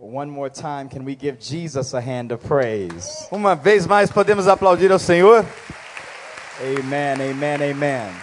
One more time, can we give Jesus a hand of praise? Uma vez mais podemos aplaudir ao Senhor? Amen, amen, amen.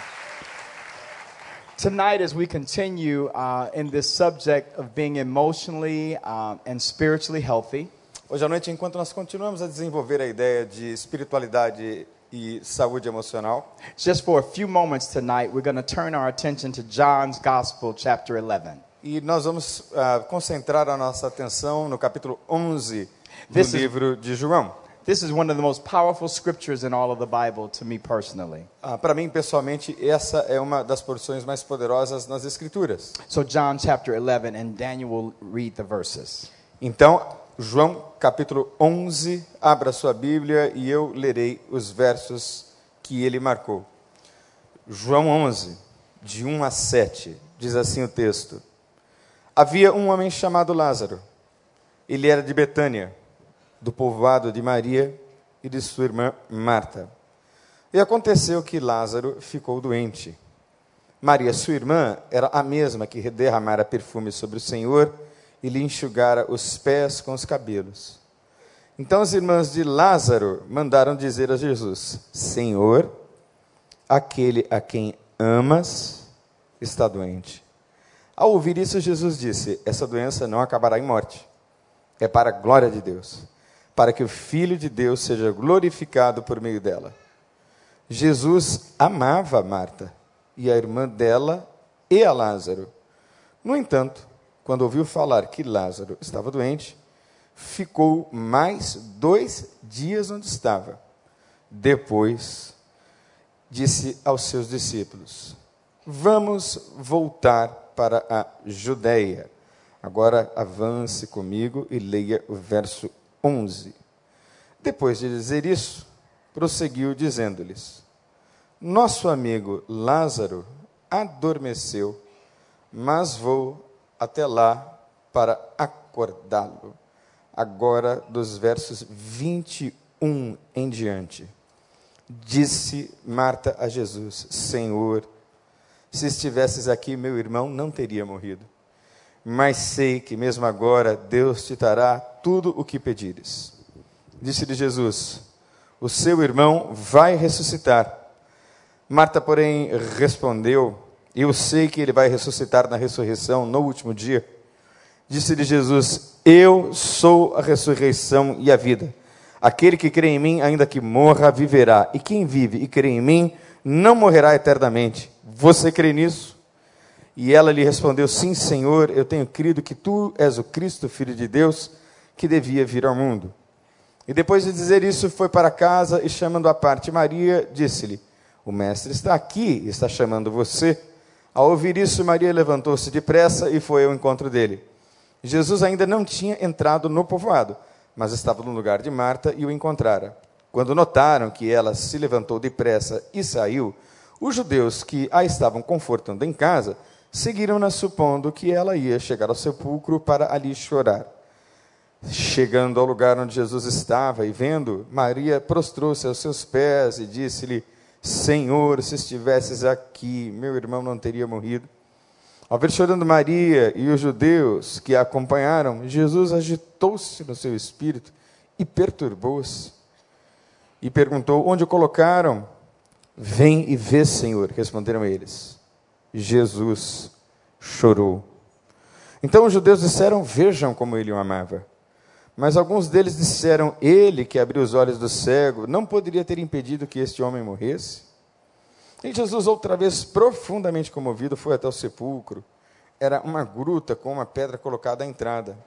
Tonight, as we continue uh, in this subject of being emotionally uh, and spiritually healthy, Hoje à noite, enquanto nós continuamos a desenvolver a ideia de espiritualidade e saúde emocional, just for a few moments tonight, we're going to turn our attention to John's Gospel, chapter 11. E nós vamos ah, concentrar a nossa atenção no capítulo 11 do This is- livro de João. This is one of the most powerful scriptures in all of the Bible to me personally. Ah, Para mim, pessoalmente, essa é uma das porções mais poderosas nas Escrituras. So, John chapter 11, and Daniel will read the verses. Então, João capítulo 11, abra sua Bíblia e eu lerei os versos que ele marcou. João 11, de 1 a 7, diz assim o texto: Havia um homem chamado Lázaro. Ele era de Betânia, do povoado de Maria e de sua irmã Marta. E aconteceu que Lázaro ficou doente. Maria, sua irmã, era a mesma que derramara perfume sobre o Senhor e lhe enxugara os pés com os cabelos. Então as irmãs de Lázaro mandaram dizer a Jesus: Senhor, aquele a quem amas está doente. Ao ouvir isso, Jesus disse: Essa doença não acabará em morte. É para a glória de Deus, para que o Filho de Deus seja glorificado por meio dela. Jesus amava Marta e a irmã dela e a Lázaro. No entanto, quando ouviu falar que Lázaro estava doente, ficou mais dois dias onde estava. Depois, disse aos seus discípulos: Vamos voltar para a Judéia. Agora avance comigo e leia o verso 11. Depois de dizer isso, prosseguiu dizendo-lhes: Nosso amigo Lázaro adormeceu, mas vou até lá para acordá-lo. Agora, dos versos 21 em diante. Disse Marta a Jesus: Senhor, se estivesses aqui, meu irmão não teria morrido. Mas sei que mesmo agora Deus te dará tudo o que pedires. Disse-lhe Jesus: O seu irmão vai ressuscitar. Marta, porém, respondeu: Eu sei que ele vai ressuscitar na ressurreição no último dia. Disse-lhe Jesus: Eu sou a ressurreição e a vida. Aquele que crê em mim, ainda que morra, viverá. E quem vive e crê em mim, não morrerá eternamente. Você crê nisso? E ela lhe respondeu: Sim, Senhor, eu tenho crido que tu és o Cristo, filho de Deus, que devia vir ao mundo. E depois de dizer isso, foi para casa e, chamando à parte Maria, disse-lhe: O mestre está aqui, está chamando você. Ao ouvir isso, Maria levantou-se depressa e foi ao encontro dele. Jesus ainda não tinha entrado no povoado, mas estava no lugar de Marta e o encontrara. Quando notaram que ela se levantou depressa e saiu, os judeus que a estavam confortando em casa seguiram-na supondo que ela ia chegar ao sepulcro para ali chorar. Chegando ao lugar onde Jesus estava e vendo, Maria prostrou-se aos seus pés e disse-lhe: Senhor, se estivesses aqui, meu irmão não teria morrido. Ao ver chorando Maria e os judeus que a acompanharam, Jesus agitou-se no seu espírito e perturbou-se. E perguntou: Onde o colocaram? Vem e vê, Senhor, responderam eles. Jesus chorou. Então os judeus disseram: Vejam como ele o amava. Mas alguns deles disseram: Ele que abriu os olhos do cego não poderia ter impedido que este homem morresse? E Jesus, outra vez profundamente comovido, foi até o sepulcro. Era uma gruta com uma pedra colocada à entrada.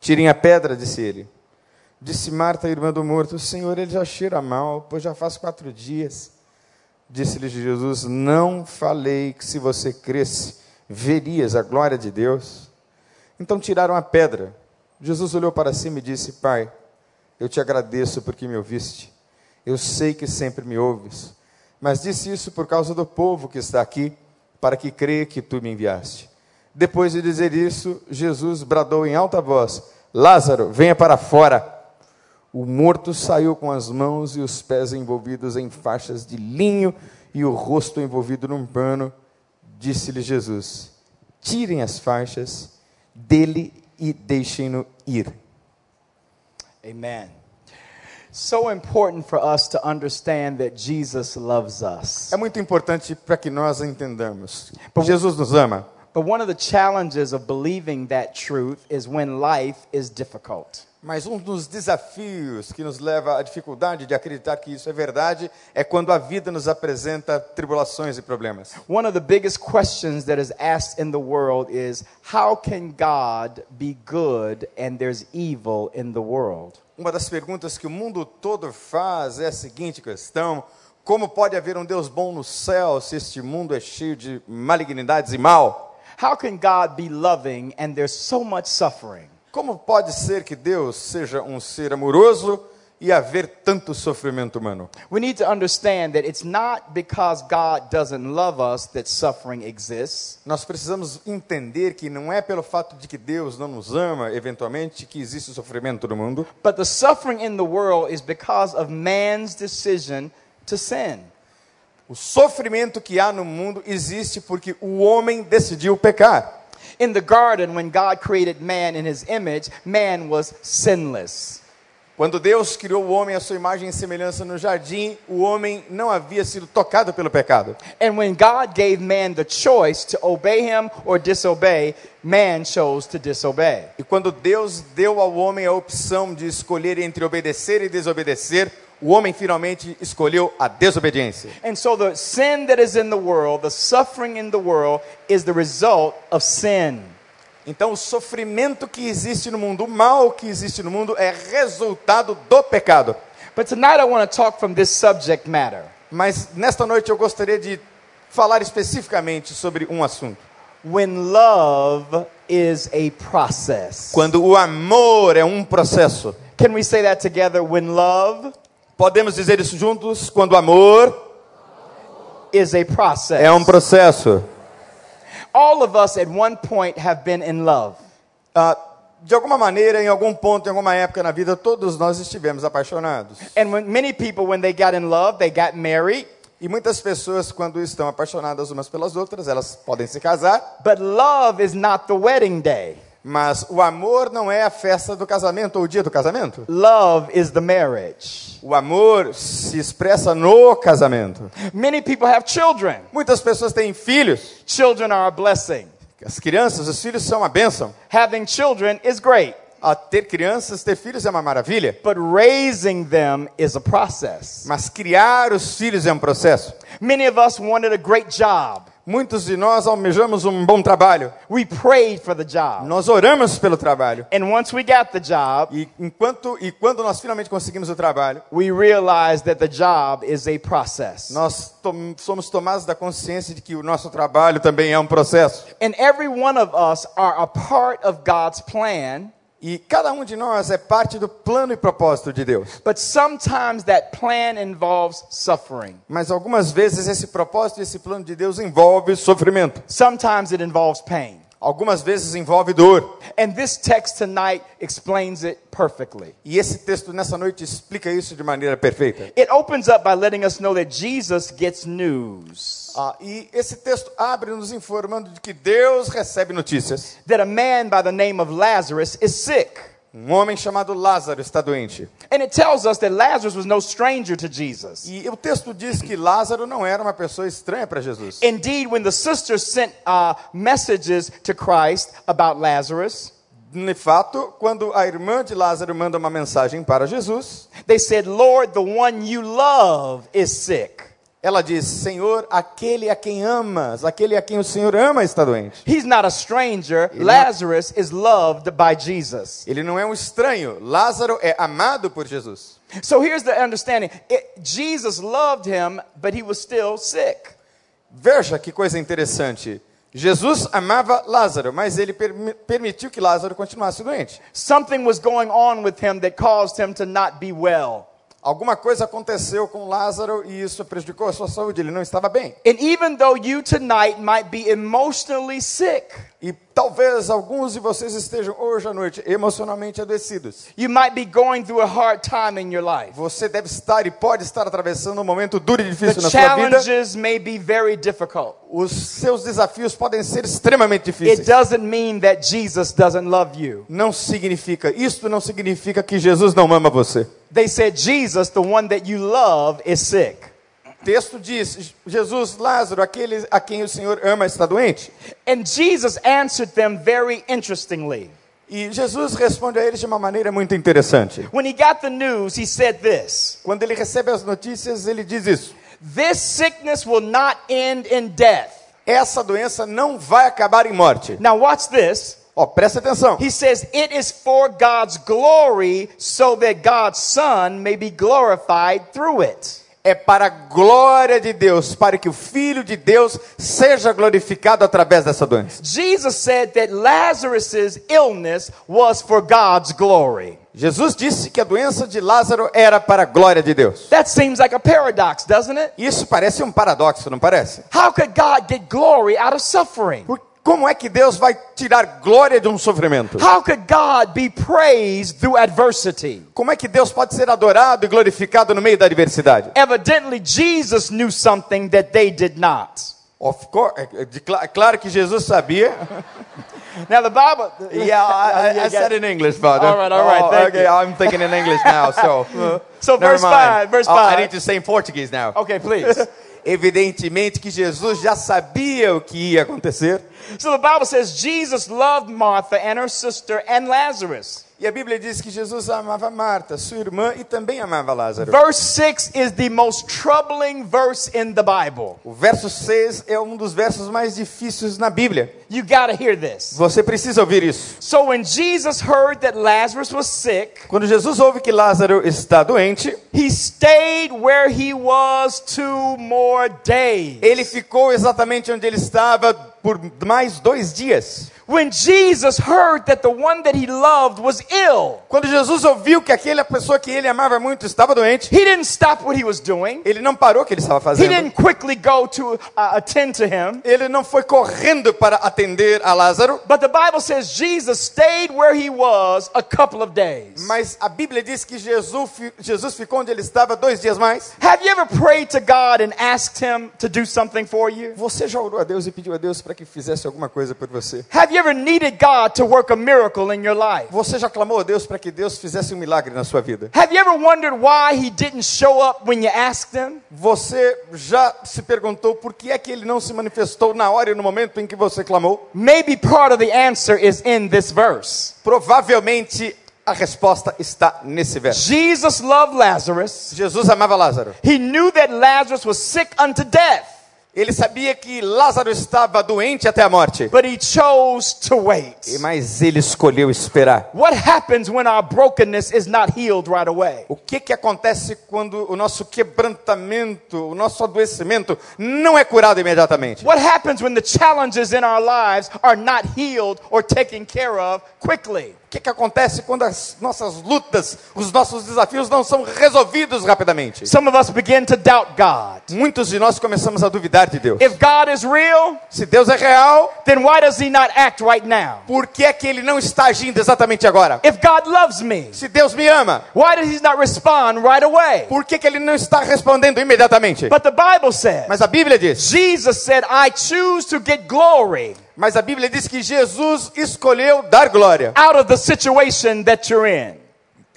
Tirem a pedra, disse ele. Disse Marta, irmã do morto: Senhor, ele já cheira mal, pois já faz quatro dias. Disse-lhe Jesus: Não falei que se você cresce, verias a glória de Deus. Então tiraram a pedra. Jesus olhou para cima e disse: Pai, eu te agradeço porque me ouviste. Eu sei que sempre me ouves. Mas disse isso por causa do povo que está aqui, para que creia que tu me enviaste. Depois de dizer isso, Jesus bradou em alta voz: Lázaro, venha para fora. O morto saiu com as mãos e os pés envolvidos em faixas de linho e o rosto envolvido num pano. Disse-lhe Jesus: Tirem as faixas dele e deixem-no ir. Amen. So important for us to understand that Jesus loves us. É muito importante para que nós entendamos. Jesus nos ama. But one of the challenges of believing that truth is when life is difficult. Mas um dos desafios que nos leva à dificuldade de acreditar que isso é verdade é quando a vida nos apresenta tribulações e problemas. One of the biggest questions that is asked in the world is how can God be good and there's evil in the world? Uma das perguntas que o mundo todo faz é a seguinte questão: como pode haver um Deus bom no céu se este mundo é cheio de malignidades e mal? How can God be loving and there's so much suffering? Como pode ser que Deus seja um ser amoroso e haver tanto sofrimento humano? We need to understand that it's not because God doesn't love us that suffering exists. Nós precisamos entender que não é pelo fato de que Deus não nos ama, eventualmente, que existe sofrimento no mundo, But the suffering in the world is because of man's decision to sin. O sofrimento que há no mundo existe porque o homem decidiu pecar. In the garden, when God created man in his image, man was sinless. Quando Deus criou o homem à sua imagem e semelhança no jardim, o homem não havia sido tocado pelo pecado. And when God gave man the choice to obey him or disobey, man chose to disobey. E quando Deus deu ao homem a opção de escolher entre obedecer e desobedecer, o homem finalmente escolheu a desobediência. And so the sin that is in the world, the suffering in the world, is the result of sin. Então, o sofrimento que existe no mundo, o mal que existe no mundo, é resultado do pecado. But tonight I want to talk from this subject matter. Mas nesta noite eu gostaria de falar especificamente sobre um assunto. When love is a process. Quando o amor é um processo. Can we say that together? When love Podemos dizer isso juntos? Quando o amor is a process. é um processo. All of us at one point have been in love. Ah, de alguma maneira, em algum ponto, em alguma época na vida, todos nós estivemos apaixonados. And when many people when they got in love, they got married. E muitas pessoas, quando estão apaixonadas umas pelas outras, elas podem se casar, But love is not the wedding day. Mas o amor não é a festa do casamento ou o dia do casamento. Love is the marriage. O amor se expressa no casamento. Many people have children. Muitas pessoas têm filhos. Children are a blessing. As crianças, os filhos são uma bênção. Having children is great, A ter crianças, ter filhos é uma maravilha. but raising them is a process. Mas criar os filhos é um processo. Many of us wanted a great job. Muitos de nós almejamos um bom trabalho. We prayed for the job. Nós oramos pelo trabalho. And once we got the job, E enquanto e quando nós finalmente conseguimos o trabalho, we realized that the job is a process. nós tom- somos tomados da consciência de que o nosso trabalho também é um processo. And every one of us are a part of God's plan, E cada um de nós é parte do plano e propósito de Deus. but sometimes that plan involves suffering. Mas algumas vezes esse propósito esse plano de Deus envolve sofrimento. Sometimes it involves pain. Algumas vezes envolve dor. And this text tonight explains it perfectly. E esse texto nessa noite explica isso de maneira perfeita. It opens up by letting us know that Jesus gets news. Ah, e esse texto abre nos informando de que Deus recebe notícias. That a man by the name of Lazarus is sick. Um homem chamado Lázaro está doente. And it tells us that Lazarus was no stranger to Jesus. E o texto diz que Lázaro não era uma pessoa estranha para Jesus. Indeed, when the sisters sent uh, messages to Christ about Lazarus, De fato, quando a irmã de Lázaro manda uma mensagem para Jesus, they said, Lord, the one you love is sick. Ela diz: Senhor, aquele a quem amas, aquele a quem o Senhor ama está doente. He's not a stranger. Lazarus is loved by Jesus. Ele não é um estranho. Lázaro é amado por Jesus. So here's the understanding It- Jesus loved him, but he was still sick. Veja que coisa interessante. Jesus amava Lázaro, mas ele permi- permitiu que Lázaro continuasse doente. Something was going on with him that caused him to not be well. Alguma coisa aconteceu com Lázaro e isso prejudicou a sua saúde. Ele não estava bem. And even though you tonight might be emotionally sick, E Talvez alguns de vocês estejam hoje à noite emocionalmente adoecidos. You might be going through a hard time in your life. Você deve estar e pode estar atravessando um momento duro e The difícil na sua vida. challenges may be very difficult. Os seus desafios podem ser extremamente It difíceis. doesn't mean that Jesus doesn't love you. Não significa, isto não significa que Jesus não ama você. They said, Jesus, the one that you love, is sick. Texto diz: Jesus, Lázaro, aquele a quem o Senhor ama está doente. And Jesus answered them very interestingly. E Jesus responde a eles de uma maneira muito interessante. When he got the news, he said this Quando ele recebe as notícias, ele diz isso: This sickness will not end in death. essa doença não vai acabar em morte. Now, watch this. Ó, presta atenção. He says, It is for God's glory, so that God's Son may be glorified through it. É para a glória de Deus, para que o Filho de Deus seja glorificado através dessa doença. Jesus said that Lazarus' illness was for God's glory. Jesus disse que a doença de Lázaro era para a glória de Deus. That seems like a paradox, doesn't it? Isso parece um paradoxo, não parece? How could God get glory out of suffering? Por- Como é que Deus vai tirar glória de um sofrimento? How could God be praised through adversity? Como é que Deus pode ser adorado e glorificado no meio da adversidade? Evidently, Jesus knew something that they did not. Of course, é, cla- é claro que Jesus sabia. Now, the Bible. Yeah, I, I, I said in English, Father. All right, all right, Oh, okay, you. I'm thinking in English now, so. So, never verse mind. 5, verse Oh, I 5. need to say in Portuguese now. Okay, please. Evidentemente que Jesus já sabia o que ia acontecer. So the Bible says Jesus loved Martha and her sister and Lazarus. E a Bíblia diz que Jesus amava Marta, sua irmã, e também amava Lázaro. Verse 6 is the most troubling verse in the Bible. O verso 6 é um dos versos mais difíceis na Bíblia. You got to hear this. Você precisa ouvir isso. So when Jesus heard that Lazarus was sick, Quando Jesus ouve que Lázaro está doente, he stayed where he was two more days. ele ficou exatamente onde ele estava por mais dois dias. When Jesus heard that the one that he loved was ill, Quando Jesus ouviu que aquela pessoa que ele amava muito estava doente, he didn't stop what he was doing. ele não parou o que ele estava He fazendo. didn't quickly go to uh, attend to him. Ele não foi correndo para atender a Lázaro, But the Bible says Jesus stayed where he was a couple of days. mas a Bíblia diz que Jesus, Jesus ficou onde ele estava dois dias mais. Have you ever prayed to God and asked him to do something for you? Você já orou a Deus e pediu a Deus para que fizesse alguma coisa por você? Have you ever needed God to work a miracle in your life? Você já clamou a Deus para que Deus fizesse um milagre na sua vida? Have you ever wondered why he didn't show up when you asked him? Você já se perguntou por que é que ele não se manifestou na hora e no momento em que você clamou? Maybe part of the answer is in this verse. Provavelmente a resposta está nesse verso. Jesus loved Lazarus. Jesus amava Lázaro. He knew that Lazarus was sick unto death, Ele sabia que Lázaro estava doente até a morte, but he chose to wait. mas ele escolheu esperar. What happens when our brokenness is not healed right away? O que que acontece quando o nosso quebrantamento, o nosso adoecimento não é curado imediatamente? What happens when the challenges in our lives are not healed or taken care of quickly? O que que acontece quando as nossas lutas, os nossos desafios não são resolvidos rapidamente? Some of us begin to doubt God. Muitos de nós começamos a duvidar de Deus. If God is real, Se Deus é real, then why does he not act right now? por que é que ele não está agindo exatamente agora? If God loves me, Se Deus me ama, why does he not respond right away? por que, que ele não está respondendo imediatamente? But the Bible says, Mas a Bíblia diz, Jesus said, I choose to get glory mas a Bíblia diz que Jesus escolheu dar glória out of the situation that you're in.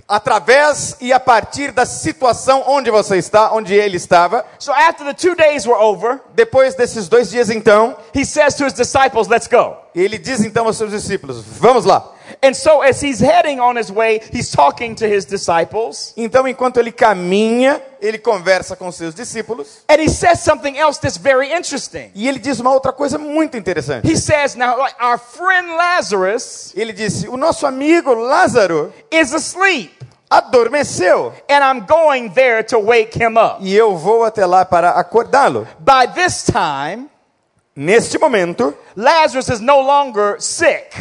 através e a partir da situação onde você está, onde ele estava. So after the two days were over, Depois desses dois dias, então, he says to his disciples, Let's go. ele diz então aos seus discípulos: Vamos lá. And so as he's heading on his way, he's talking to his disciples. Então, enquanto ele caminha, ele conversa com seus discípulos And he says something else that's very interesting. e ele diz uma outra coisa muito interessante. He says, Now, our friend Lazarus Ele disse: O nosso amigo Lázaro is asleep, adormeceu and I'm going there to wake him up. e eu vou até lá para acordá-lo. By this time, Neste momento, Lazarus is no longer sick,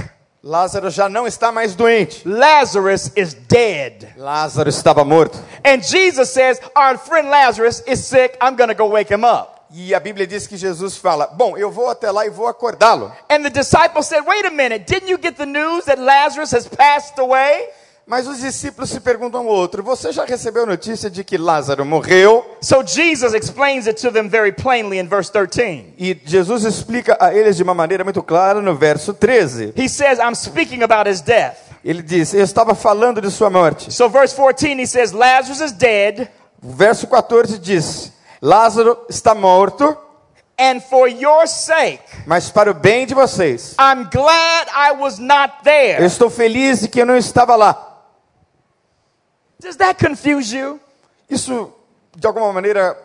Lázaro já não está mais doente. Lazarus is dead. Lázaro estava morto. And Jesus says, Our friend Lazarus is sick, I'm going to go wake him up. E a Bíblia diz que Jesus fala: Bom, eu vou até lá e vou acordá-lo. And the disciples said, Wait a minute, didn't you get the news that Lazarus has passed away? Mas os discípulos se perguntam ao outro: Você já recebeu notícia de que Lázaro morreu? So Jesus explains it to them very plainly in verse 13. E Jesus explica a eles de uma maneira muito clara no verso 13. He says, I'm speaking about his death. Ele diz: Eu estava falando de sua morte. So, verse 14, he says, Lazarus is dead, verso 14 diz: Lázaro está morto, and for your sake, mas para o bem de vocês. I'm glad I was not Eu there. estou feliz de que eu não estava lá. Does that confuse you? Isso, de alguma maneira,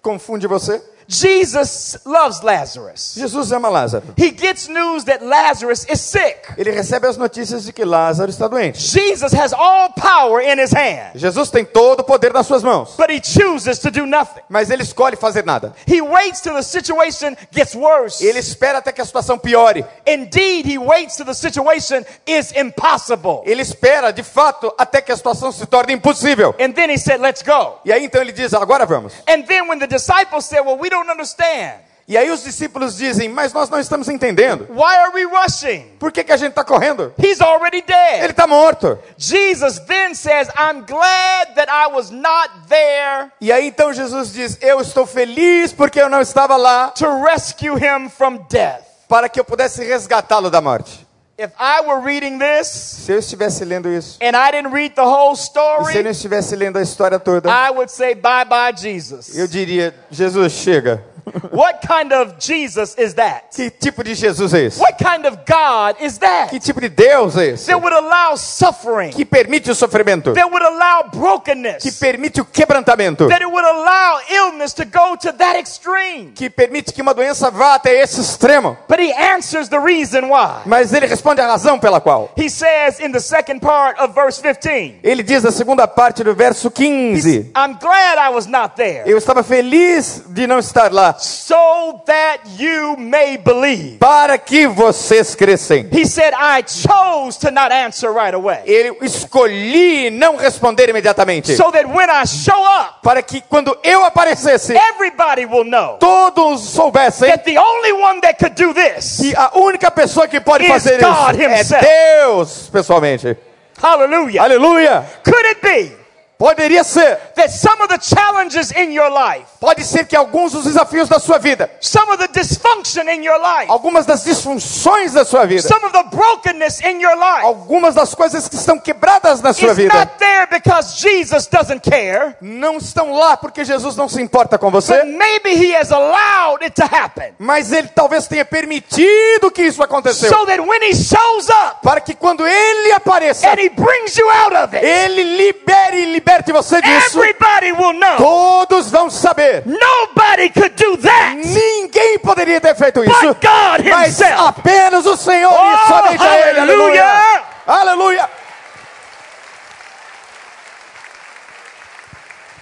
confunde você? Jesus loves Lazarus. Jesus ama Lázaro. He gets news that Lazarus is sick. Ele recebe as notícias de que Lázaro está doente. Jesus has all power in his hand, Jesus tem todo o poder nas suas mãos, but he chooses to do nothing. mas ele escolhe fazer nada. He waits till the situation gets worse. Ele espera até que a situação piore. Indeed, he waits till the situation is impossible. Ele espera, de fato, até que a situação se torne impossível. And then he said, Let's go. E aí então ele diz: Agora vamos. And then when the disciples said, Well, we don't understand. E aí os discípulos dizem: Mas nós não estamos entendendo. Why are we rushing? Por que, que a gente está correndo? He's already Ele dead. está morto. Jesus then says, I'm glad that I was not there E aí então Jesus diz: Eu estou feliz porque eu não estava lá to rescue him from death. para que eu pudesse resgatá-lo da morte. If I were reading this Se eu estivesse lendo isso, and I didn't read the whole e se eu não story, estivesse lendo a história toda, I would say, Bye bye, Jesus. eu diria: Jesus, chega. What kind of Jesus is that? Que tipo de Jesus é esse? What kind of God is that? Que tipo de Deus é esse? That would allow suffering, Que permite o sofrimento, that would allow brokenness, que permite o quebrantamento, that it would allow illness to go to that extreme. que permite que uma doença vá até esse extremo. But he answers the reason why. Mas ele responde a razão pela qual. He says in the second part of verse 15, Ele diz na segunda parte do verso 15: I'm glad I was not there, Eu estava feliz de não estar lá, so that you may believe. para que vocês crescem. He said, I chose to not answer right away, Eu escolhi não responder imediatamente, so that when I show up, para que quando eu aparecesse, everybody will know todos soubessem that the only one that could do this, que a única pessoa que pode fazer God isso é himself. Deus, pessoalmente. hallelujah, Aleluia! could it be Poderia ser. that some of the challenges in your life, Pode ser que alguns dos desafios da sua vida, some of the dysfunction in your life, algumas das disfunções da sua vida, some of the brokenness in your life. Algumas das coisas que estão quebradas na sua vida, not there because Jesus doesn't care, não estão lá porque Jesus não se importa com but você, maybe He has allowed it to happen. Mas ele talvez tenha permitido que isso aconteceu, so that when He shows up para que quando ele apareça, and He brings you out of it, ele libere e liberte você disso. everybody will know. Todos vão saber. Nobody could do that Ninguém poderia ter feito isso, but God mas Himself. apenas o Senhor Oh, e somente a Ele. Aleluia! Aleluia!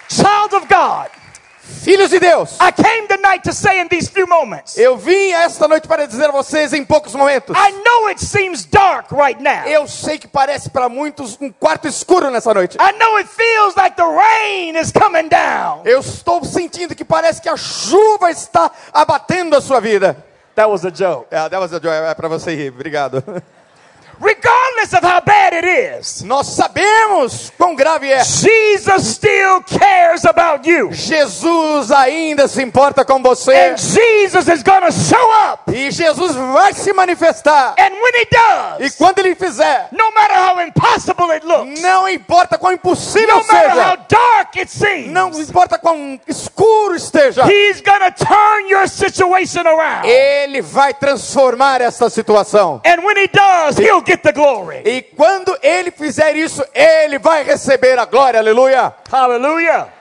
Child of God, Filhos de Deus, I came tonight to say in these few moments, eu vim esta noite para dizer a vocês em poucos momentos. I know it seems dark right now. Eu sei que parece para muitos um quarto escuro nessa noite. I know it feels like the rain is coming down. Eu estou sentindo que parece que a chuva está abatendo a sua vida. That was a joke. É, that was a joy. É para você rir. Obrigado. Regardless of how bad it is, Nós sabemos quão grave é. Jesus still cares about you. Jesus ainda se importa com você. And Jesus is to show up. E Jesus vai se manifestar. And when he E does, quando ele fizer, no matter how impossible it looks, não importa quão impossível no matter how seja, dark it seems, não importa quão escuro esteja, he's to turn your situation around. ele vai transformar essa situação. And when he does, he'll get the glory. E quando ele fizer isso, ele vai receber a glória. Aleluia. Hallelujah.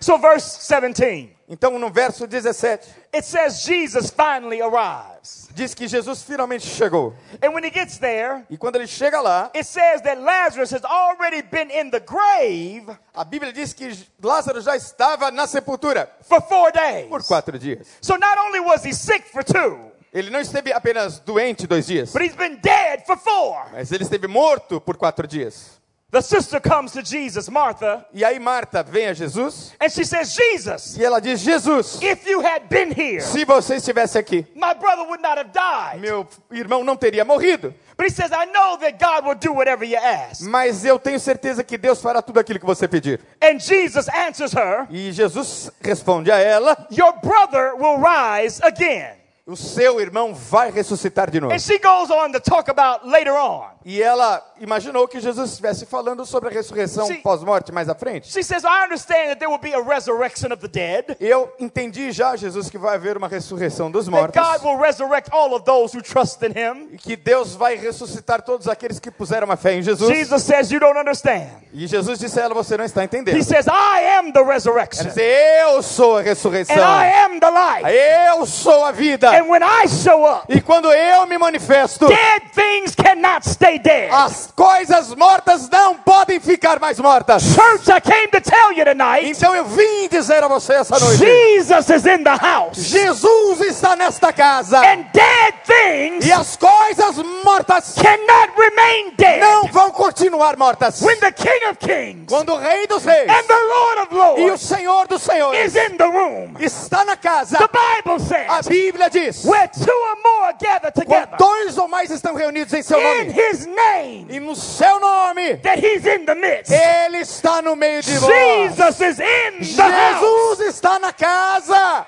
So, verse 17, Então, no verso 17, it says Jesus finally arrives. diz que Jesus finalmente chegou. And when he gets there, E quando ele chega lá, it says that Lazarus has already been in the grave a Bíblia diz que Lázaro já estava na sepultura for four days. por quatro dias. So not only was he sick for two, Ele não esteve apenas doente dois dias, but he's been dead for four. mas ele esteve morto por quatro dias. The sister comes to Jesus, Martha, E aí Marta vem a Jesus and she says, Jesus, e ela diz: Jesus, if you had been here, se você estivesse aqui, my brother would not have died. meu irmão não teria morrido. But he says, I know that God will do whatever you ask. Mas eu tenho certeza que Deus fará tudo aquilo que você pedir. And Jesus answers her, E Jesus responde a ela: Your brother will rise again. O seu irmão vai ressuscitar de novo. And she goes on to talk about later on. E ela imaginou que Jesus estivesse falando sobre a ressurreição pós-morte mais à frente. She says, I understand that there will be a resurrection of the dead, Eu entendi já, Jesus, que vai haver uma ressurreição dos that mortos. God will resurrect all of those who trust in him. E que Deus vai ressuscitar todos aqueles que puseram a fé em Jesus. Jesus says, You don't understand. E Jesus disse a ela: Você não está entendendo. He says, I am the Ela resurrection, disse: Eu sou a and ressurreição. I am the life. Eu sou a vida. And when I show up, E quando eu me manifesto, dead things cannot stay dead. as coisas mortas não podem ficar mais mortas. Church, I came to tell you tonight, Então eu vim dizer a você essa noite: Jesus is in the house, Jesus está nesta casa. and dead things E as coisas mortas cannot remain dead. não vão continuar mortas. When the King of Kings Quando o Rei dos Reis and the Lord of e o Lords Senhor dos Senhores is in the room, está na casa, the Bible a says, Bíblia diz: where two or more gather quando together dois ou mais estão reunidos em seu in nome His name, e no seu nome, that He's in the midst. Ele está no meio de nós. Jesus is in the house. Jesus está na casa.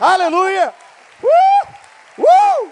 Aleluia. Uh! Uh!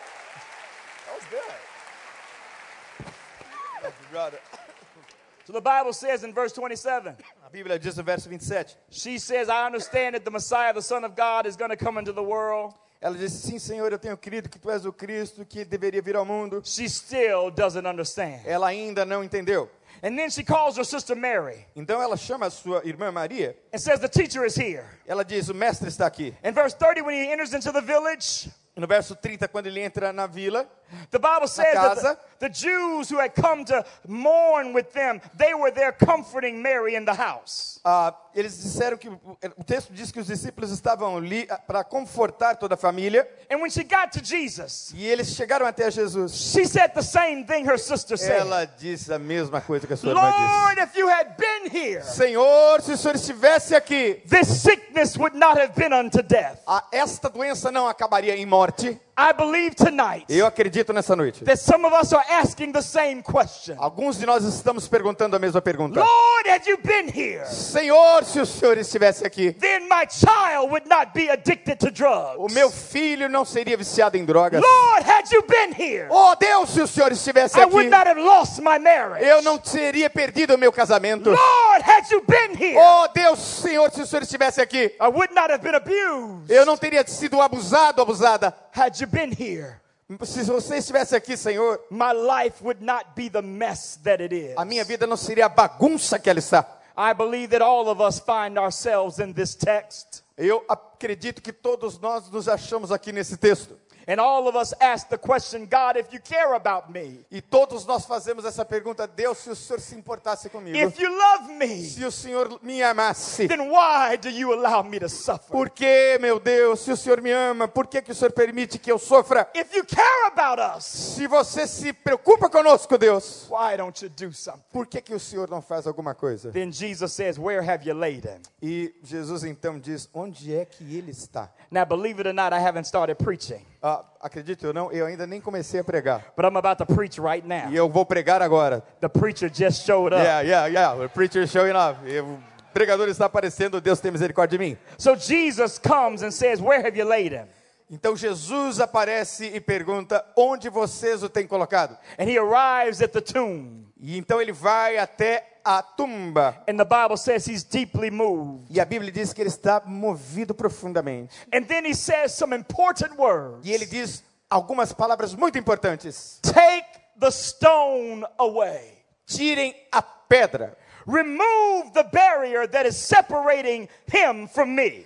So the Bible says in verse 27, A Bíblia diz no verso 27. she says, I understand that the Messiah, the Son of God, is going to come into the world. Ela disse: Sim, Senhor, eu tenho crido que tu és o Cristo que deveria vir ao mundo. She still doesn't understand. Ela ainda não entendeu. And then she calls her sister Mary Então ela chama a sua irmã Maria. and says, The teacher is here. Ela diz: O mestre está aqui. In verse 30, when he enters into the village, no verso 30, quando ele entra na vila, the Bible says that the, the Jews who had come to mourn with them, they were there comforting Mary in the house. ah, eles disseram que o texto diz que os discípulos estavam ali ah, para confortar toda a família. And when she got to Jesus, E eles chegaram até Jesus. she said the same thing her sister said. Ela disse a mesma coisa que a sua irmã Lord, disse. if you had been here, Senhor, se o Senhor estivesse aqui, this sickness would not have been unto death. esta doença não acabaria em morte. I believe tonight Eu acredito nessa noite. that some of us are asking the same question. Alguns de nós estamos perguntando a mesma pergunta. Lord, had you been here, Senhor, se o Senhor estivesse aqui, then my child would not be addicted to o drugs. meu filho não seria viciado em drogas. Lord, had you been here, Oh Deus, se o Senhor estivesse I would aqui, not have lost my marriage. eu não teria perdido o meu casamento. Lord, had you been here, Oh Deus, Senhor, se o Senhor estivesse aqui, I would not have been abused. eu não teria sido abusado, abusada. Had you been here, Se você estivesse aqui, Senhor, my life would not be the mess that it is. a minha vida não seria a bagunça que ela está. I believe that all of us find ourselves in this text. Eu acredito que todos nós nos achamos aqui nesse texto. And all of us ask the question, God, if you care about me, E todos nós fazemos essa pergunta: Deus, se o Senhor se importasse comigo, if you love me, se o Senhor me amasse, then why do you allow me to suffer? por que, meu Deus, se o Senhor me ama, por que, que o Senhor permite que eu sofra? If you care about us, Se você se preocupa conosco, Deus, why don't you do something? por que, que o Senhor não faz alguma coisa? Then Jesus says, Where have you laid him? E Jesus então diz: Onde é que ele está? Now, believe it or not, I haven't started preaching, Ah, acredite ou não, eu ainda nem comecei a pregar. but I'm about to preach right now. E eu vou pregar agora. The preacher just showed up. Yeah, yeah, yeah. The preacher showing up. E O pregador está aparecendo. Deus tem misericórdia de mim. So Jesus comes and says, Where have you laid him? Então Jesus aparece e pergunta: Onde vocês o têm colocado? And he arrives at the tomb. E então ele vai até a tumba. And the Bible says he's deeply moved. E a Bíblia diz que ele está movido profundamente. And then he says some important words. E ele diz algumas palavras muito importantes: Take the stone away. Tirem a pedra. Remove the barrier that is separating him from me.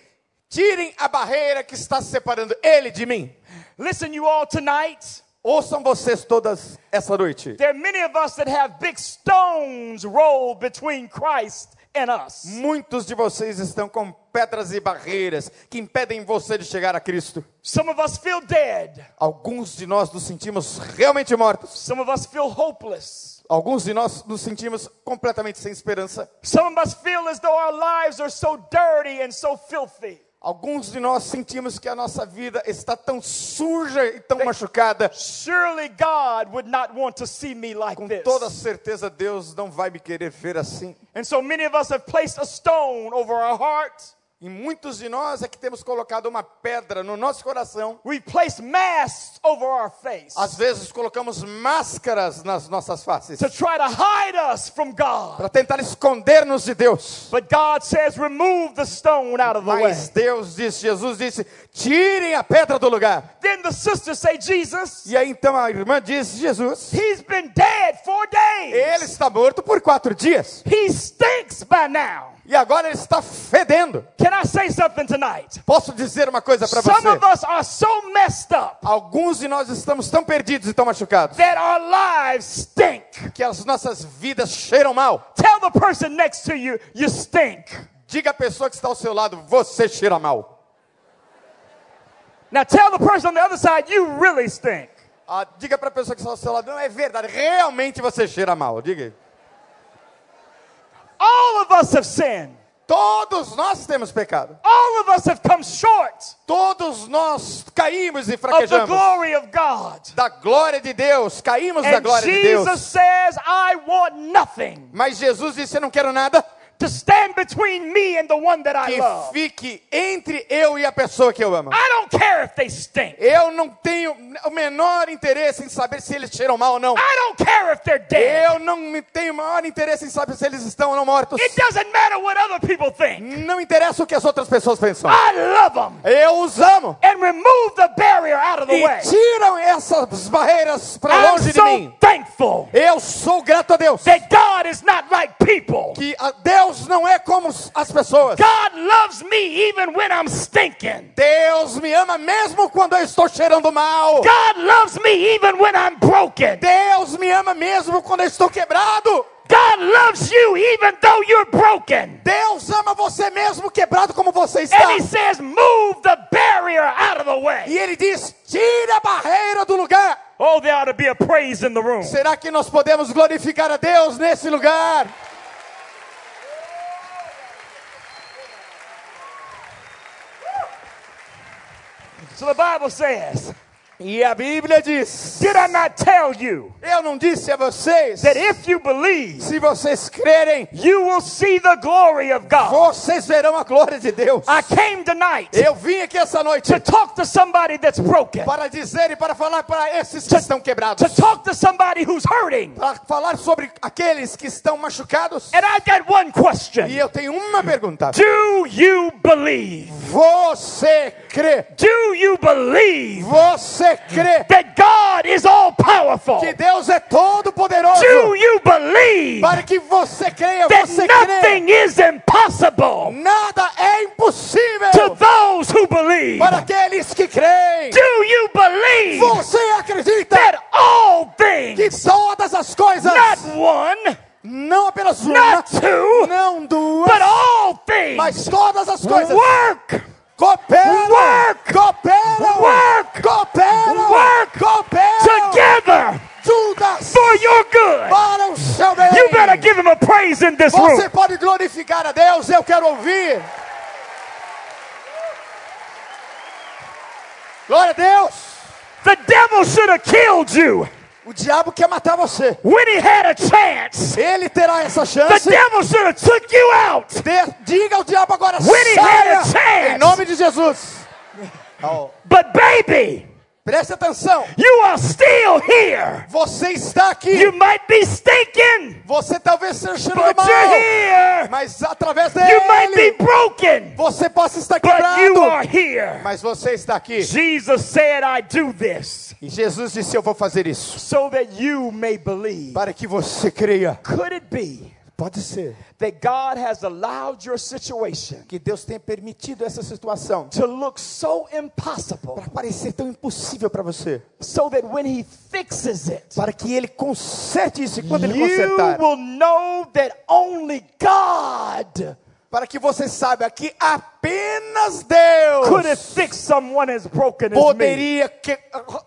Tirem a barreira que está separando ele de mim. Listen, you all, tonight, Ouçam vocês todas essa noite. there are many of us that have big stones rolled between Christ and us. Muitos de vocês estão com pedras e barreiras que impedem você de chegar a Cristo. Some of us feel dead. Alguns de nós nos sentimos realmente mortos. Some of us feel hopeless. alguns de nós nos sentimos completamente sem esperança. Some of us feel as though our lives are so dirty and so filthy. Alguns de nós sentimos que a nossa vida está tão suja e tão machucada. Surely God would not want to see me like Com this. toda certeza Deus não vai me querer ver assim. And so many of us have placed a stone over our heart. E muitos de nós é que temos colocado uma pedra no nosso coração. We've placed masks over our face Às vezes colocamos máscaras nas nossas faces to try to hide us from God. para tentar esconder-nos de Deus. But God says, remove the stone out of the way. Mas Deus disse, Jesus disse: tirem a pedra do lugar. Then the sisters say, Jesus, E aí então a irmã diz: Jesus, he's been dead four days. ele está morto por quatro dias He stinks by now. E agora ele está fedendo. Can I say something tonight? Posso dizer uma coisa para Some você? of us are so messed up Alguns de nós estamos tão perdidos e tão machucados that our lives stink. que as nossas vidas cheiram mal. Tell the person next to you, you stink. Diga à pessoa que está ao seu lado: você cheira mal. Now tell the person on the other side, you really stink. Ah, diga para a pessoa que está ao seu lado: não é verdade, realmente você cheira mal. Diga. All of us have sinned. Todos nós temos pecado. All of us have come short Todos nós caímos e of the fraquejamos. glory of God. Da glória de Deus, caímos da And glória de Jesus Deus. says, I want nothing Mas Jesus disse: Eu não quero nada to stand between me and the one that I que love. fique entre eu e a pessoa que eu amo. I don't care if they stink. Eu não tenho o menor interesse em saber se eles cheiram mal ou não. I don't care if they're dead. Eu não tenho o maior interesse em saber se eles estão ou não mortos. It doesn't matter what other people think. Não interessa o que as outras pessoas pensam. I love them. Eu os amo. And remove the barrier out of the E way. tiram essas barreiras para I'm longe de so mim. thankful Eu sou grato a Deus. that God is not like people. Que a Deus não é como as pessoas. God loves me even when I'm stinking. Deus me ama mesmo quando eu estou cheirando mal. God loves me even when I'm broken. Deus me ama mesmo quando eu estou quebrado. God loves you even though you're broken. Deus ama você mesmo quebrado como você está. And He says, move the barrier out of the way. E ele diz: tire a barreira do lugar. Oh, there ought to be a praise in the room. Será que nós podemos glorificar a Deus nesse lugar? So the Bible says, E a Bíblia diz: Did I not tell you Eu não disse a vocês, that if you believe, se vocês crerem, you will see the glory of God? vocês verão a glória de Deus. I came tonight Eu vim aqui essa noite to talk to somebody that's broken, para dizer e para falar para esses que estão quebrados, to talk to somebody who's hurting. para falar sobre aqueles que estão machucados. And I got one E question eu tenho uma pergunta: Do you believe? Você crê? Do you believe Você crê that God is all powerful? que Deus é todo poderoso? Do you believe Para que você creia, that você crê. nothing is impossible Nada é impossível to those who believe? para aqueles que creem. Do you believe Você acredita that all que things, todas as coisas, not one, não apenas uma, not two, não duas, but all things mas todas as coisas work cooperam, Work. cooperam, Work. cooperam, Work. cooperam, together todas for your good. para o seu bem. You better give him a praise in this Você room. pode glorificar a Deus, eu quero ouvir. Glória a Deus. The devil should have killed you O diabo quer matar você. when he had a chance. Ele terá essa The chance. devil should have took you out. De- diga ao diabo agora, When he saia, had a chance. em nome de Jesus. But baby, Preste atenção. you are still here. Você está aqui. You might be stinking, Você talvez seja cheiro but do mal. you're here. Mas através You might be dele, broken, você possa estar but you quebrado. are here. Mas você está aqui. Jesus said, I do this E Jesus disse, eu vou fazer isso. so that you may believe. Para que você creia. Could it be Pode ser. that God has allowed your situation Que Deus tenha permitido essa situação. to look so impossible Para parecer tão impossível para você. so that when He fixes it, Para que Ele conserte isso. E quando Ele you consertar. will know that only God Para que você saiba que apenas could have Deus poderia que-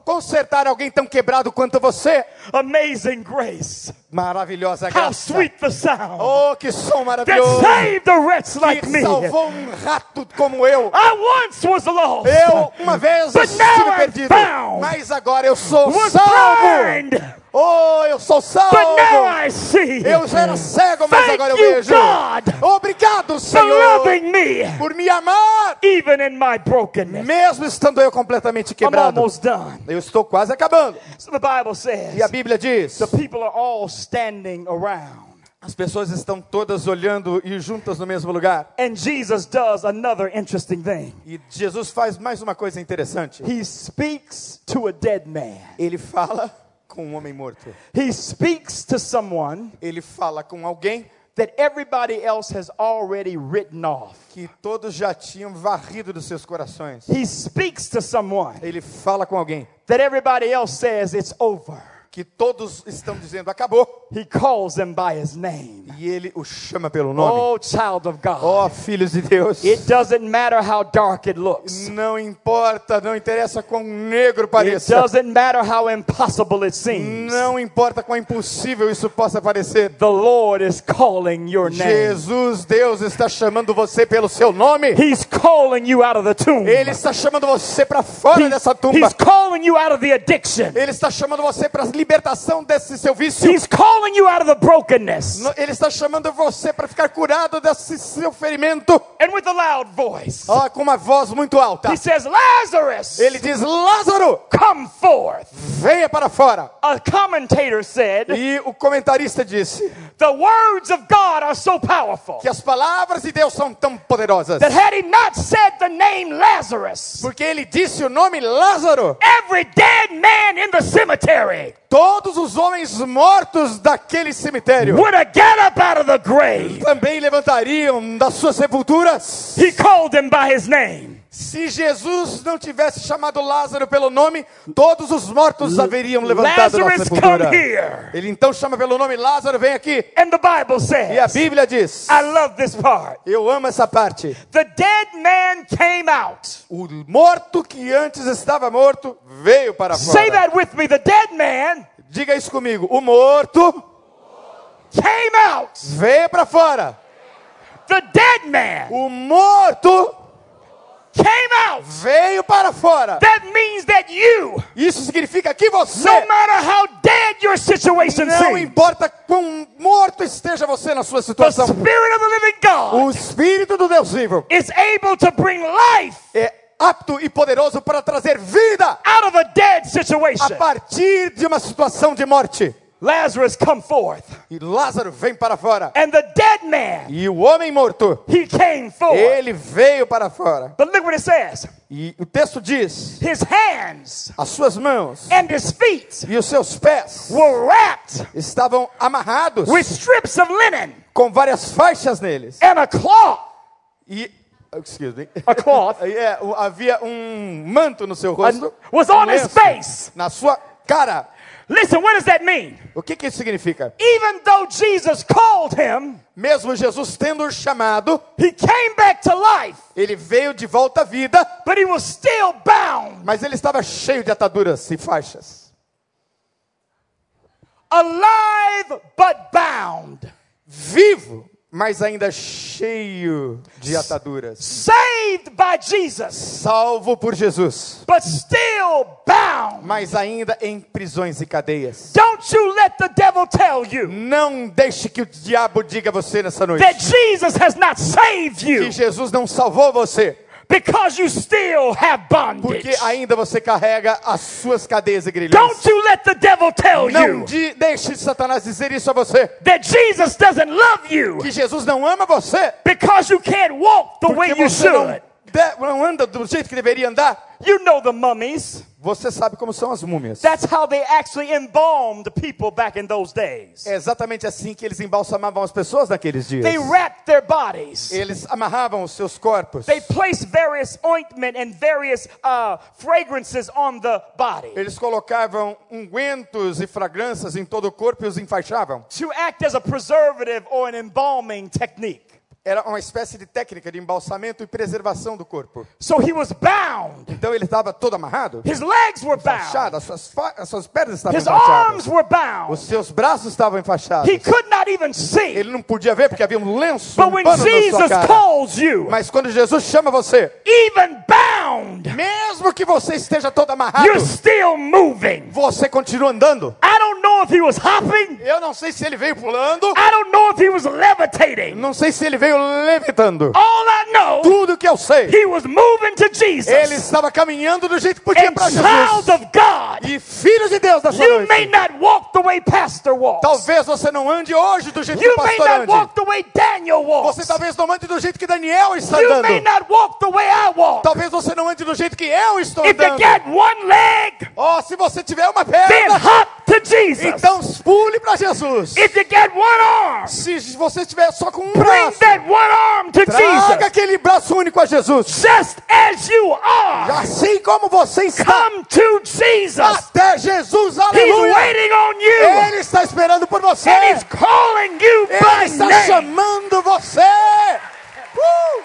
consertar alguém tão quebrado quanto você. Amazing grace. Maravilhosa How graça. sweet the sound Oh, que som that maravilhoso. saved a wretch like me. salvou um rato como eu. I once was lost. Eu, uma vez, But estive perdido. found. Mas agora eu sou salvo. blind, Oh, eu sou salvo. but now I see. Eu já era cego, mas Thank agora eu vejo. God, Obrigado, for Senhor, loving me, por me amar, even in my brokenness. mesmo estando eu completamente I'm quebrado. almost done. Eu estou quase acabando. So the Bible says E a Bíblia diz: the people are all standing around. as pessoas estão todas olhando e juntas no mesmo lugar. And Jesus does another interesting thing. E Jesus faz mais uma coisa interessante. He speaks to a dead man. Ele fala com um homem morto. He speaks to someone Ele fala com alguém that everybody else has already written off. que todos já tinham varrido dos seus corações. He speaks to someone Ele fala com alguém that everybody else says it's over. Que todos estão dizendo acabou. He calls them by his name. E ele o chama pelo nome. Oh, child of God. Ó filhos de Deus. It doesn't matter how dark it looks. Não importa, não interessa quão negro It pareça. doesn't matter how impossible it seems. Não importa quão impossível isso possa parecer. The Lord is calling your name. Jesus, Deus está chamando você pelo seu nome. He's calling you out of the tomb. Ele está chamando você para fora He's, dessa tumba. he's calling you out of the addiction. Ele está chamando você para libertação desse seu vício. He's calling you out of the brokenness. Ele está chamando você para ficar curado desse seu ferimento. And with a loud voice, Ó, com uma voz muito alta. he says, Lazarus, Ele diz: Lázaro, come forth. venha para fora. A commentator said, E o comentarista disse the words of God are so powerful que as palavras de Deus são tão poderosas. that had he not said the name Lazarus, Porque ele disse o nome Lázaro. every dead man in the cemetery Todos os homens mortos daquele cemitério também levantariam das suas sepulturas. He called him by his name. Se Jesus não tivesse chamado Lázaro pelo nome, todos os mortos haveriam levantado da sepultura. Ele então chama pelo nome Lázaro, vem aqui. And the Bible E a says, Bíblia diz: I love this part. Eu amo essa parte. The dead man came out. O morto que antes estava morto veio para Say fora. that with me. The dead man Diga isso comigo. O morto came out. veio para fora. The dead man O morto came out. veio para fora. That means that you, Isso significa que você, no matter how dead your situation não importa quão morto esteja você na sua the situação, Spirit of the living God o Espírito do Deus vivo is able to bring life é apto e poderoso para trazer vida out of a dead a situation. partir de uma situação de morte. Lazarus, come forth. E Lázaro vem para fora. And the dead man, E o homem morto, he came forth. ele veio para fora. But look what it says E o texto diz: his hands as suas mãos and his feet e os seus pés were wrapped estavam amarrados with strips of linen com várias faixas neles. and a cloth. E excuse me. A cloth É, o- havia um manto no seu rosto. was um on his lenço face. Na sua cara. Listen, what does that mean? O que, que isso significa? Even though Jesus called him, Mesmo Jesus tendo o chamado, he came back to life, ele veio de volta à vida, but he was still bound, mas ele estava cheio de ataduras e faixas. alive but bound, Vivo, mas ainda cheio de ataduras. saved by Jesus, Salvo por Jesus, but still bound. mas ainda em prisões e cadeias. Don't you let the devil tell you Não deixe que o diabo diga a você nessa noite that Jesus has not saved que you Jesus não salvou você, because you still have bondage. porque ainda você carrega as suas cadeias e grilhões. Don't you let the devil tell Não you de, deixe Satanás dizer isso a você, that Jesus doesn't love you que Jesus não ama você, because you can't walk the way porque you você não, should. De- não anda do jeito que deveria andar. You know the mummies. Você sabe como são as múmias. That's how they actually embalmed people back in those days. É exatamente assim que eles embalsamavam as pessoas naqueles dias. They wrapped their bodies. Eles amarravam os seus corpos. They placed various ointment and various uh, fragrances on the body Eles colocavam ungüentos e fragrâncias em todo o corpo e os enfaixavam to act as a preservative or an embalming technique. Era uma espécie de técnica de embalsamento e preservação do corpo. So he was bound. Então ele estava todo amarrado, His legs were bound. enfaixado, as suas, as suas pernas estavam His arms enfaixadas, were bound. os seus braços estavam enfaixados. He could not even see. Ele não podia ver porque havia um lenço, But um when pano na sua Jesus cara. calls you, Mas quando Jesus chama você, even bound, mesmo que você esteja todo amarrado, you're still moving. você continua andando. I don't know if he was hopping. Eu não sei se ele veio pulando, I don't know if he was levitating. não sei se ele veio levitando. All I know, Tudo que eu sei, he was moving to Jesus. ele estava caminhando do jeito que podia para child Jesus. of God, E filho de Deus nessa you may not walk the way Pastor walks. Talvez você não ande hoje do jeito que You o may pastor not ande. walk the way Daniel walks. Você talvez não ande do jeito que Daniel está You may andando. not walk the way I walk. Talvez você não ande do jeito que eu estou If you andando. get one leg, Oh, se você tiver uma then perna, hop to Jesus. Então pule para Jesus. If you get one arm, Se você estiver só com um bring braço, that one arm to traga Jesus. aquele braço único a Jesus. Just as you are, Assim como você está come to Jesus. até Jesus, He's aleluia. waiting on you. Ele está esperando por você. And he's calling you Ele by está name. chamando você. Uh!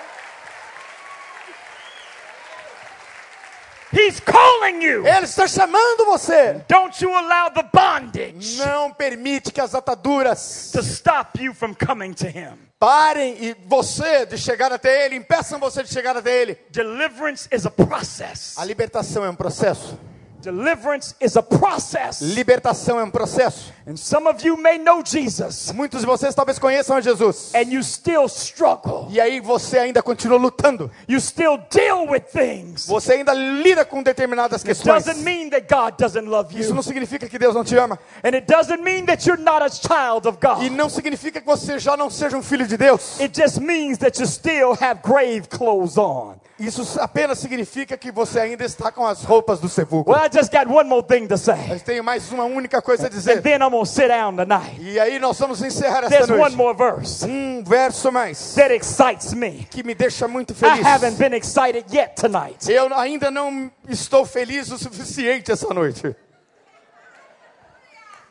He's calling you. Ele está chamando você. Don't you allow the bondage Não permite que as ataduras to stop you from coming to him. parem e você de chegar até Ele, impeçam você de chegar até Ele. Deliverance is a process. A libertação é um processo. Deliverance is a process. Libertação é um processo. And some of you may know Jesus Muitos de vocês talvez conheçam Jesus. and you still struggle. E aí você ainda continua lutando. You still deal with things. Você ainda lida com determinadas questões. Doesn't mean that God doesn't love Isso you. não significa que Deus não te ama. And it doesn't mean that you're not a child of E God. não significa que você já não seja um filho de Deus. It just means that you still have grave clothes on. Isso apenas significa que você ainda está com as roupas do sepulcro. Well, I just got one more thing to say. Mas tenho mais uma única coisa a And dizer. then I'm to sit down tonight. E aí nós vamos encerrar essa There's one noite. more verse Um verso mais that excites me. que me deixa muito I feliz. haven't been excited yet tonight. Eu ainda não estou feliz o suficiente essa noite.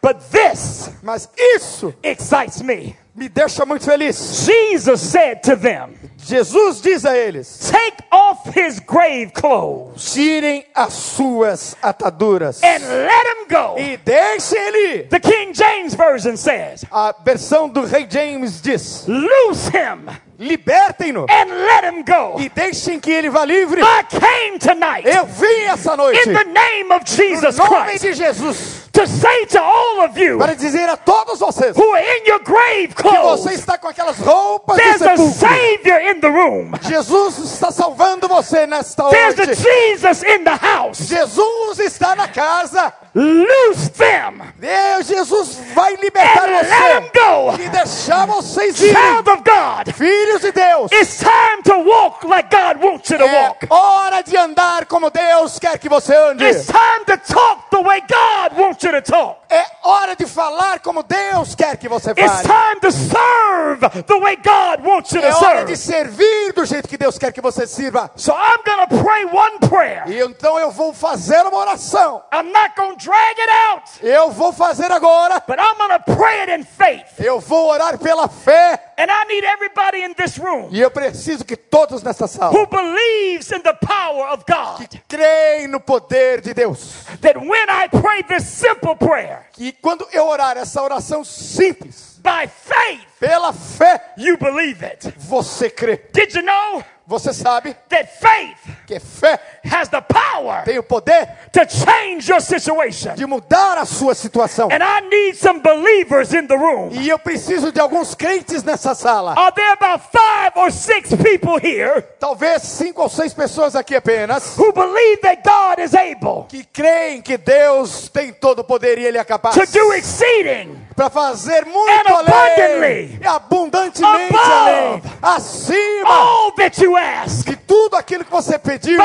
But this Mas isso excites me. Me deixa muito feliz. Jesus said to them, Jesus diz a eles: Take off his grave clothes tirem as suas ataduras and let him go. e deixem ele. The King James Version says, A versão do Rei James diz: Loose him libertem-no and let him go. e deixem que ele vá livre. I came tonight Eu vim essa noite in the name of Jesus em nome Christ de Jesus to say to all of you para dizer a todos vocês who are in your grave que clothes, você está com aquelas roupas de there's a sepulcro. Savior in the room. Jesus está salvando você nesta There's a noite. Jesus in the house. Jesus está na casa. Loose them Deus, Jesus vai libertar and let him você go. e deixar vocês irem. Child of God, Filhos de Deus, it's time to walk like God wants you to é walk. hora de andar como Deus quer que você ande. It's time to talk the way God wants you to talk. É hora de falar como Deus quer que você It's fale. time to serve the way God wants you É to hora de serve. servir do jeito que Deus quer que você sirva. So I'm to pray one prayer. E então eu vou fazer uma oração. I'm not to drag it out, Eu vou fazer agora. but I'm to pray it in faith. Eu vou orar pela fé. And I need everybody in this room E eu preciso que todos nessa sala who believes in the power of God creem no poder de Deus. that when I pray this simple prayer Que quando eu orar essa oração simples, by faith, pela fé, you believe it. você crê. Did you know Você sabe that faith que fé has the power tem o poder to change your situation? de mudar a sua situação. And I need some believers in the room. E eu preciso de alguns crentes nessa sala. Are there about five or six people here Talvez cinco ou seis pessoas aqui apenas. who believe that God is able Que creem que Deus tem todo o poder e Ele é capaz to do exceeding para fazer muito além, e abundantemente além, acima all that you ask de tudo aquilo que você pediu,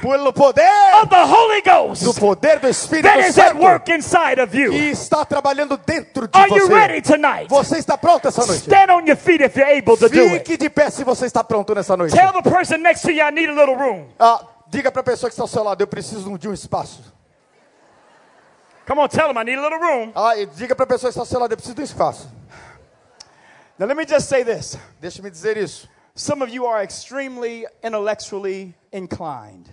pelo poder Ghost do poder do Espírito that is at Santo work inside of que está trabalhando dentro de Are você. ready tonight? Você está pronto essa noite? Stand on your feet if you're able to do it. Fique de pé se você está pronto nessa noite. Tell the person next to you, I need a little room. Ah, diga para a pessoa que está ao seu lado, eu preciso de um espaço. Come on, tell them I need a little room. Ah, e diga para a pessoa lado, eu preciso de um espaço. Now, let me just say this Deixe-me dizer isso. some of you are extremely intellectually inclined,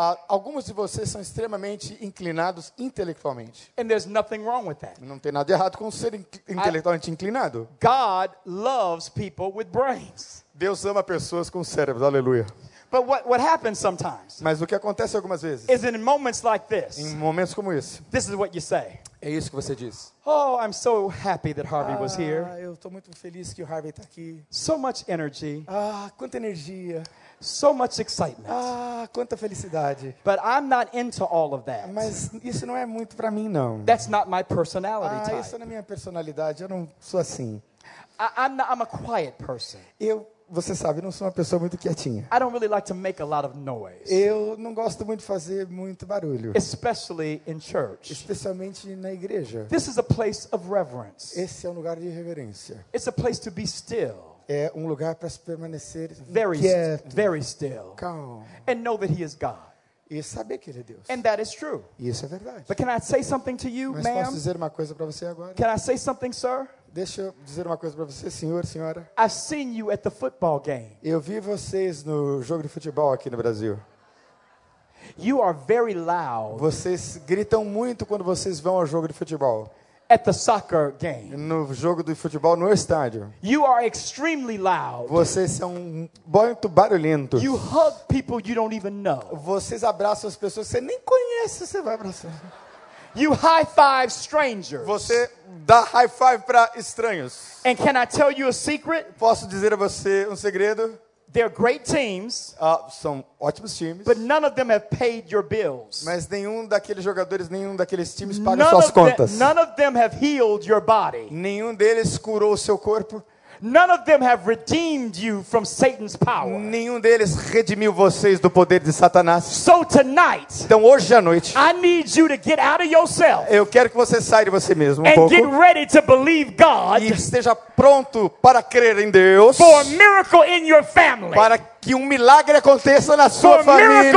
Ah, alguns de vocês são extremamente inclinados intelectualmente. and there's nothing wrong with that. Não tem nada errado com ser in- intelectualmente inclinado. God loves people with brains. Deus ama pessoas com cérebros, aleluia. But what, what happens sometimes Mas o que acontece algumas vezes, is in moments like em this, momentos como esse, this is what you say. é isso que você diz. Oh, I'm so happy that Harvey was here. Ah, eu estou muito feliz que o Harvey está aqui. So much energy, Ah, quanta energia. so much excitement. Ah, quanta felicidade. But I'm not into all of that. Mas isso não é muito para mim, não. That's not my personality Ah, isso type. não é minha personalidade. Eu não sou assim. I, I'm, not, I'm a quiet person. Eu, você sabe, não sou uma pessoa muito quietinha. I don't really like to make a lot of noise, Eu não gosto muito de fazer muito barulho, especially in church. especialmente na igreja. This is a place of reverence. Esse é um lugar de reverência. It's a place to be still, É um lugar para se permanecer very, quieto, very still, calmo and know that He is God. e saber que ele é Deus. And that is true. E isso é verdade. But can I say something to you, Mas posso dizer uma coisa para você agora? Can I say something, sir? Deixa eu dizer uma coisa para você, senhor, senhora. I've seen you at the football game. Eu vi vocês no jogo de futebol aqui no Brasil. You are very loud Vocês gritam muito quando vocês vão ao jogo de futebol. at the soccer game. No jogo de futebol no estádio. You are extremely loud. Vocês são muito barulhentos. You hug people you don't even know. Vocês abraçam as pessoas que você nem conhece, você vai abraçar. You high five strangers. Você dá high five para estranhos. And can I tell you a secret? Posso dizer a você um segredo? They're great teams, Ah, são ótimos times, but none of them have paid your bills. mas nenhum daqueles jogadores, nenhum daqueles times None paga suas of, them, contas. none of them have healed your body. Nenhum deles curou o seu corpo. None of them have redeemed you from Satan's power. Nenhum deles redimiu vocês do poder de Satanás. So tonight, Então hoje à noite, I need you to get out of yourself eu quero que você saia de você mesmo um and pouco get ready to believe e God esteja pronto para crer em Deus, for a miracle in your family, para que um milagre aconteça na sua família,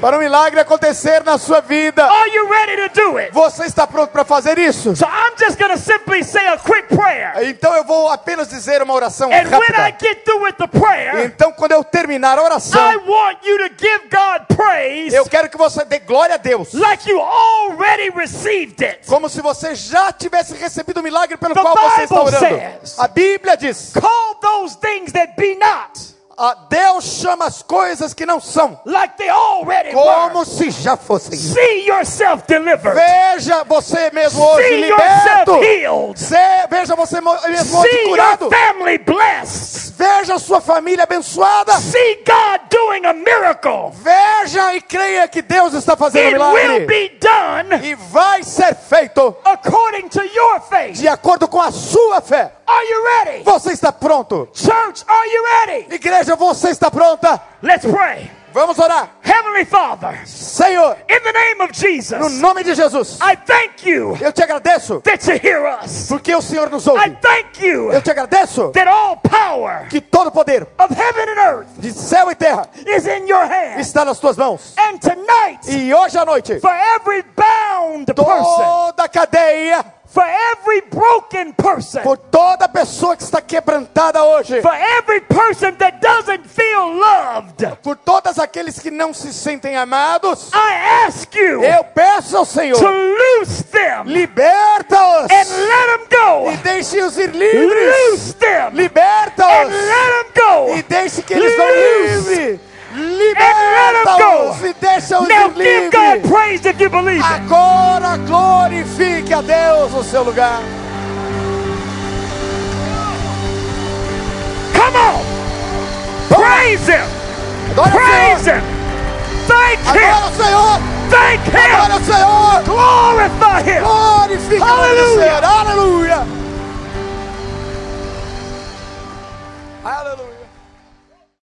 para um milagre acontecer na sua vida. Are you ready to do it? Você está pronto para fazer isso? So I'm just going to simply say a quick prayer. Então eu vou apenas dizer uma oração And when I rápida. get through with the prayer, Então quando eu terminar a oração, I want you to give God praise eu quero que você dê glória a Deus. like you already received it. Como se você já tivesse recebido o milagre pelo The qual você está Bible orando. says- A Bíblia diz: Call those things that be not ah, Deus chama as coisas que não são like they already como were. se já fossem. See yourself delivered. Veja você mesmo hoje See liberto. healed. Se- Veja você mo- mesmo hoje See curado. Veja a sua família abençoada. See God doing a miracle. Veja e creia que Deus está fazendo um It will milagre. E vai ser feito according to your faith. de acordo com a sua fé. Você está pronto? Church, are you ready? Igreja, você está pronta? Let's pray. Vamos orar. Heavenly Father, Senhor, in the name of no Jesus, nome de Jesus, I thank you eu te agradeço that you hear us. porque o Senhor nos I ouve. thank you Eu te agradeço that all power que todo poder of heaven and earth de céu e terra is in your hands. está nas tuas mãos. And tonight, E hoje à noite, for every bound person, toda a cadeia, for every broken person, por toda pessoa que está quebrantada hoje, for every person that doesn't feel loved, por todos aqueles que não se sentem amados, I ask you eu peço ao to Senhor, loose them liberta-os and let them go. e deixe-os ir livres. Loose them and Liberta-os let them go. e deixe que eles vão livres. Liberta-os go. e deixa-os Now ir give God livres. praise if you believe it. Agora glorifique a Deus no seu lugar. Come on. Praise Him. Praise Senhor. Him. Thank Him. Senhor. Thank Him. Adora o Senhor. Glorify Him. Senhor. Aleluia. Aleluia.